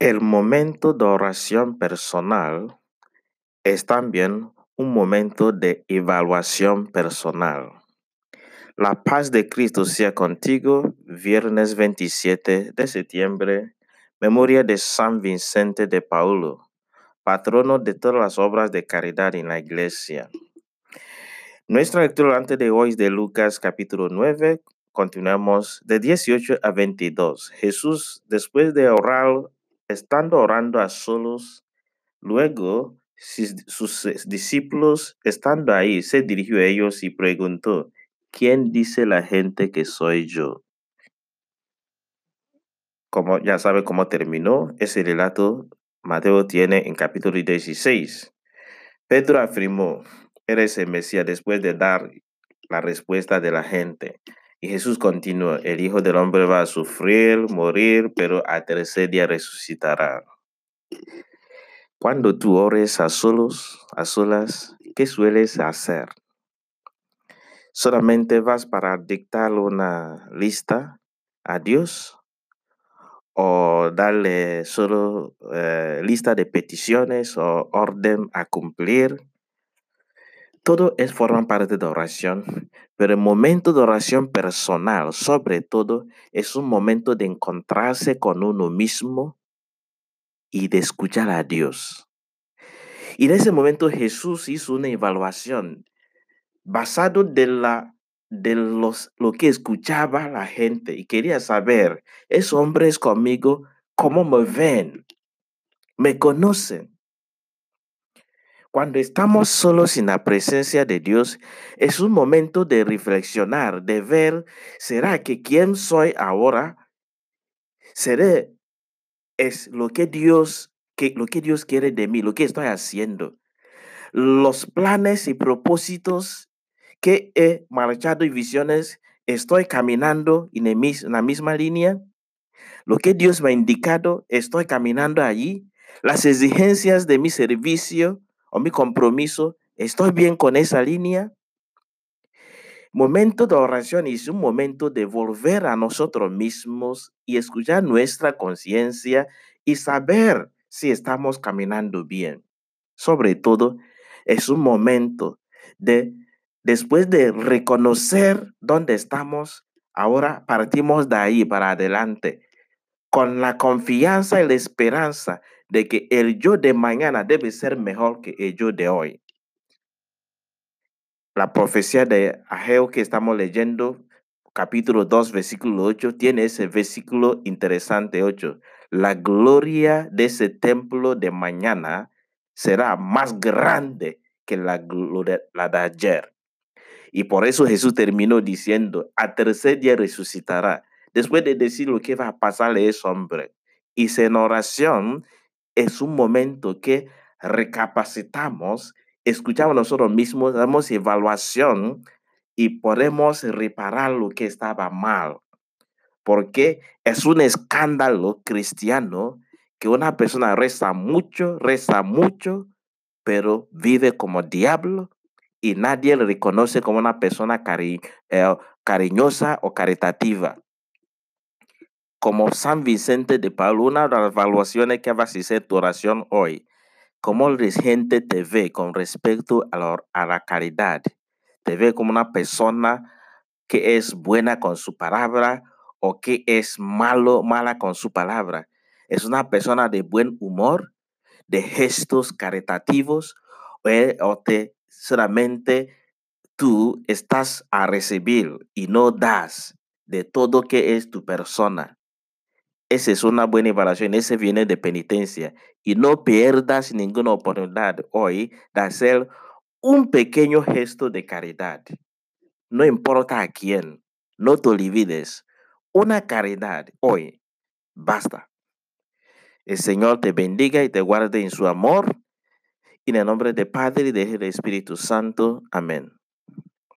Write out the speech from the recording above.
El momento de oración personal es también un momento de evaluación personal. La paz de Cristo sea contigo, viernes 27 de septiembre, memoria de San Vicente de Paulo, patrono de todas las obras de caridad en la iglesia. Nuestra lectura antes de hoy es de Lucas capítulo 9, continuamos de 18 a 22. Jesús, después de orar, estando orando a solos, luego sus discípulos, estando ahí, se dirigió a ellos y preguntó, ¿quién dice la gente que soy yo? Como ya sabe cómo terminó, ese relato Mateo tiene en capítulo 16. Pedro afirmó, eres el Mesías después de dar la respuesta de la gente. Y Jesús continuó, el Hijo del Hombre va a sufrir, morir, pero al tercer día resucitará. Cuando tú ores a solos, a solas, ¿qué sueles hacer? ¿Solamente vas para dictar una lista a Dios? ¿O darle solo eh, lista de peticiones o orden a cumplir? Todo es forma parte de oración, pero el momento de oración personal, sobre todo, es un momento de encontrarse con uno mismo y de escuchar a Dios. Y en ese momento Jesús hizo una evaluación basado de la de los, lo que escuchaba la gente y quería saber, esos hombres conmigo, ¿cómo me ven? ¿Me conocen? Cuando estamos solos en la presencia de Dios, es un momento de reflexionar, de ver, ¿será que quién soy ahora? ¿Seré es lo que Dios que lo que Dios quiere de mí, lo que estoy haciendo? Los planes y propósitos que he marchado y visiones, estoy caminando en, la misma línea. Lo que Dios me ha indicado, estoy caminando allí. Las exigencias de mi servicio o mi compromiso, estoy bien con esa línea. Momento de oración es un momento de volver a nosotros mismos y escuchar nuestra conciencia y saber si estamos caminando bien. Sobre todo, es un momento de después de reconocer dónde estamos, ahora partimos de ahí para adelante, con la confianza y la esperanza de que el yo de mañana debe ser mejor que el yo de hoy. La profecía de Ageo que estamos leyendo, capítulo 2, versículo 8, tiene ese versículo interesante 8. La gloria de ese templo de mañana será más grande que la, la de ayer. Y por eso Jesús terminó diciendo, a tercer día resucitará. Después de decir lo que va a pasarle a ese hombre. Y en oración es un momento que recapacitamos, escuchamos nosotros mismos, damos evaluación y podemos reparar lo que estaba mal. Porque es un escándalo cristiano que una persona reza mucho, reza mucho, pero vive como diablo y nadie le reconoce como una persona eh, cariñosa o caritativa. Como San Vicente de Paulo, una de las evaluaciones que vas a hacer tu oración hoy, cómo la gente te ve con respecto a la, a caridad. Te ve como una persona que es buena con su palabra o que es malo, mala con su palabra. Es una persona de buen humor, de gestos caritativos o te solamente tú estás a recibir y no das de todo que es tu persona. Esa es una buena evaluación, ese viene de penitencia. Y no pierdas ninguna oportunidad hoy de hacer un pequeño gesto de caridad. No importa a quién, no te olvides. Una caridad hoy, basta. El Señor te bendiga y te guarde en su amor en el nombre del Padre y del Espíritu Santo. Amén.